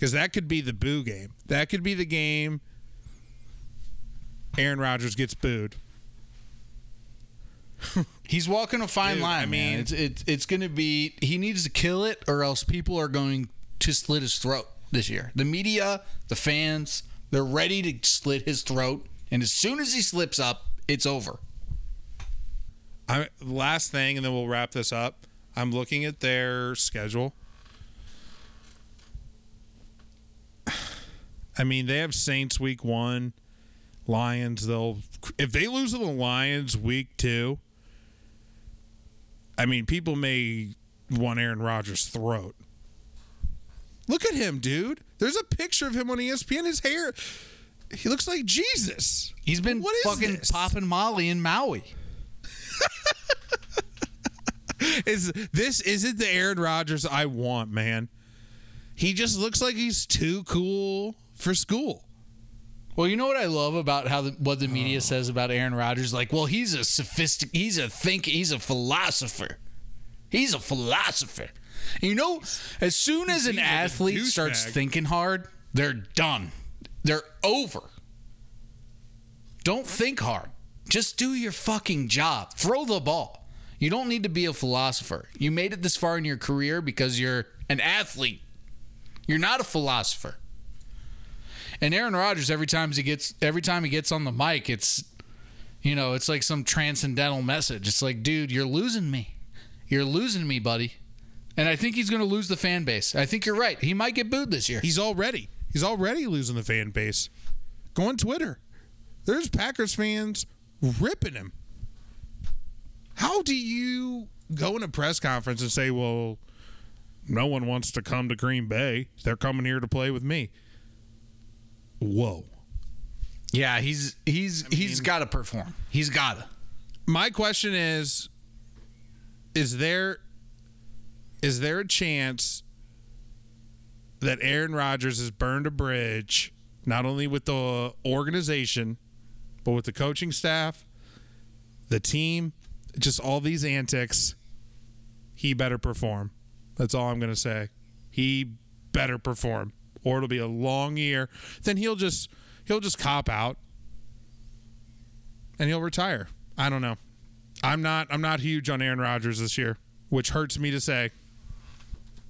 Speaker 3: because that could be the boo game. That could be the game. Aaron Rodgers gets booed.
Speaker 2: He's walking a fine
Speaker 3: Dude,
Speaker 2: line,
Speaker 3: I
Speaker 2: man. It's it's it's going to be he needs to kill it, or else people are going to slit his throat this year. The media, the fans, they're ready to slit his throat, and as soon as he slips up, it's over.
Speaker 3: I last thing, and then we'll wrap this up. I'm looking at their schedule. I mean, they have Saints week one, Lions. They'll if they lose to the Lions week two. I mean, people may want Aaron Rodgers' throat. Look at him, dude. There's a picture of him on ESPN. His hair, he looks like Jesus.
Speaker 2: He's been
Speaker 3: What
Speaker 2: fucking popping Molly in Maui.
Speaker 3: Is this isn't the Aaron Rodgers I want, man? He just looks like he's too cool for school.
Speaker 2: Well, you know what I love about how the, what the media says about Aaron Rodgers? Like, well, he's a sophistic, he's a think, he's a philosopher. He's a philosopher. You know, as soon as an athlete starts
Speaker 3: douchebag.
Speaker 2: thinking hard, they're done. They're over. Don't think hard. Just do your fucking job. Throw the ball. You don't need to be a philosopher. You made it this far in your career because you're an athlete. You're not a philosopher. And Aaron Rodgers, every time he gets every time he gets on the mic, it's you know, it's like some transcendental message. It's like, dude, you're losing me. You're losing me, buddy. And I think he's gonna lose the fan base. I think you're right. He might get booed this year.
Speaker 3: He's already he's already losing the fan base. Go on Twitter. There's Packers fans ripping him. How do you go in a press conference and say, "Well, no one wants to come to Green Bay. They're coming here to play with me." Whoa.
Speaker 2: Yeah, he's he's he's
Speaker 3: mean-
Speaker 2: gotta perform. He's gotta.
Speaker 3: my question is is there is there a chance that Aaron Rodgers has burned a bridge not only with the organization but with the coaching staff the team just all these antics he better perform that's all I'm going to say he better perform or it'll be a long year then he'll just he'll just cop out and he'll retire. I don't know. I'm not I'm not huge on Aaron Rodgers this year, which hurts me to say.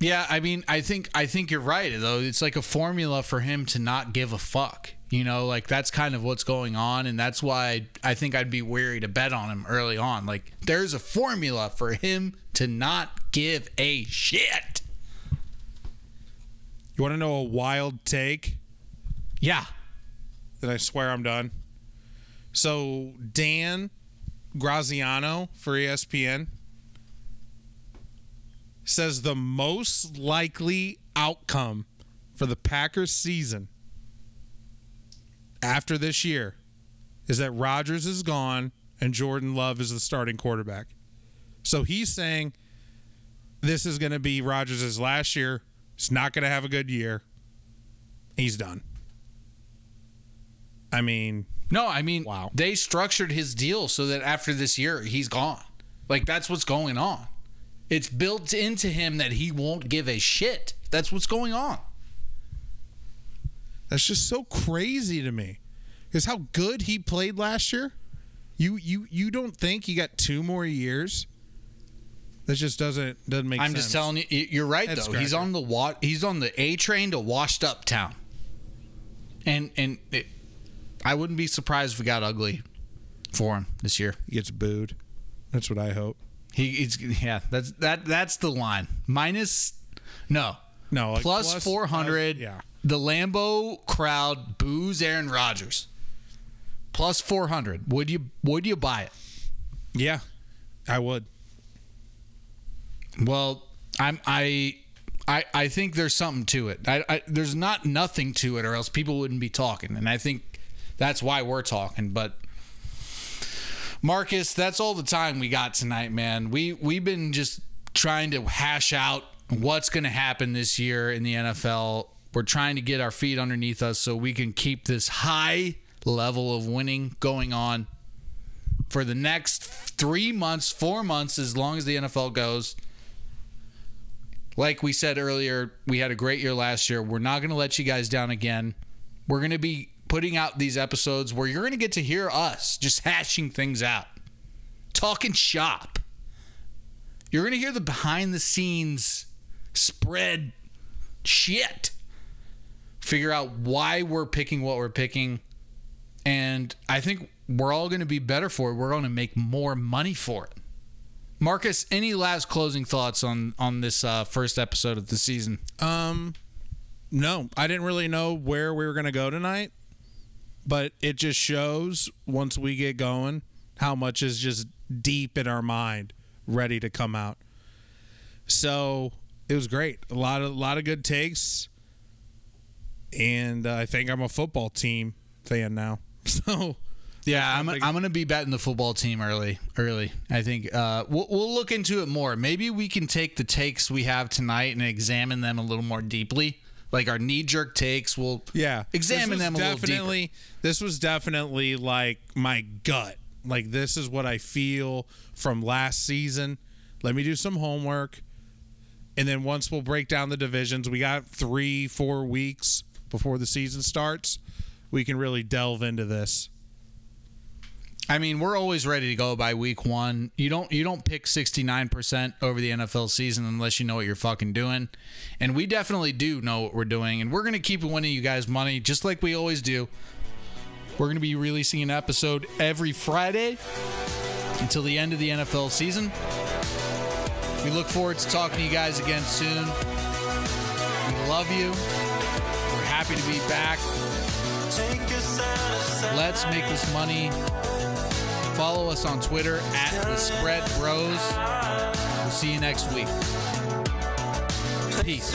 Speaker 2: Yeah, I mean, I think I think you're right though. It's like a formula for him to not give a fuck. You know, like that's kind of what's going on, and that's why I think I'd be wary to bet on him early on. Like, there's a formula for him to not give a shit.
Speaker 3: You want to know a wild take?
Speaker 2: Yeah,
Speaker 3: Then I swear I'm done. So Dan Graziano for ESPN says the most likely outcome for the Packers season after this year is that Rodgers is gone and Jordan Love is the starting quarterback. So he's saying this is going to be Rodgers' last year. He's not going to have a good year. He's done. I mean,
Speaker 2: No, I mean,
Speaker 3: Wow.
Speaker 2: they structured his deal so that after this year, he's gone. Like, that's what's going on. It's built into him that he won't give a shit. That's what's going on.
Speaker 3: that's just so crazy to me. Because how good he played last year. You you you don't think he got two more years? That just doesn't doesn't make sense.
Speaker 2: I'm
Speaker 3: sense.
Speaker 2: just telling you, you're right
Speaker 3: Head
Speaker 2: though. He's on the wa- he's on the A train to washed up town, and and it, I wouldn't be surprised if it got ugly for him this year.
Speaker 3: He gets booed. That's what I hope.
Speaker 2: He, he's yeah. That's that that's the line. Minus no
Speaker 3: No, like
Speaker 2: plus
Speaker 3: plus-
Speaker 2: four hundred.
Speaker 3: uh, yeah.
Speaker 2: The Lambeau crowd boos Aaron Rodgers. Plus four hundred. Would you would you buy it?
Speaker 3: Yeah, I would.
Speaker 2: Well, I'm I I I think there's something to it. I, I there's not nothing to it, or else people wouldn't be talking. And I think that's why we're talking. But Marcus, that's all the time we got tonight, man. We we've been just trying to hash out what's going to happen this year in the NFL. We're trying to get our feet underneath us so we can keep this high level of winning going on for the next three months, four months, as long as the NFL goes. Like we said earlier, we had a great year last year. We're not going to let you guys down again. We're going to be putting out these episodes where you're going to get to hear us just hashing things out, talking shop. You're going to hear the behind the scenes spread shit. Figure out why we're picking what we're picking. And I think we're all going to be better for it. We're going to make more money for it. Marcus, any last closing thoughts on on this uh, first episode of the season?
Speaker 3: Um, no, I didn't really know where we were gonna go tonight, but it just shows once we get going how much is just deep in our mind, ready to come out. So it was great. A lot of a lot of good takes, and uh, I think I'm a football team fan now. So
Speaker 2: Yeah, I'm, I'm going to be betting the football team early. Early, I think uh, we'll, we'll look into it more. Maybe we can take the takes we have tonight and examine them a little more deeply. Like our knee jerk takes, we'll
Speaker 3: yeah,
Speaker 2: examine them a little
Speaker 3: definitely, This was definitely like my gut. Like this is what I feel from last season. Let me do some homework, and then once we'll break down the divisions, we got three, four weeks before the season starts. We can really delve into this.
Speaker 2: I mean, we're always ready to go by week one. You don't you don't pick sixty nine percent over the NFL season unless you know what you're fucking doing, and we definitely do know what we're doing, and we're gonna keep winning you guys money just like we always do. We're gonna be releasing an episode every Friday until the end of the NFL season. We look forward to talking to you guys again soon. We love you. We're happy to be back. Let's make this money. Follow us on Twitter at the Spread Bros. We'll see you next week. Peace.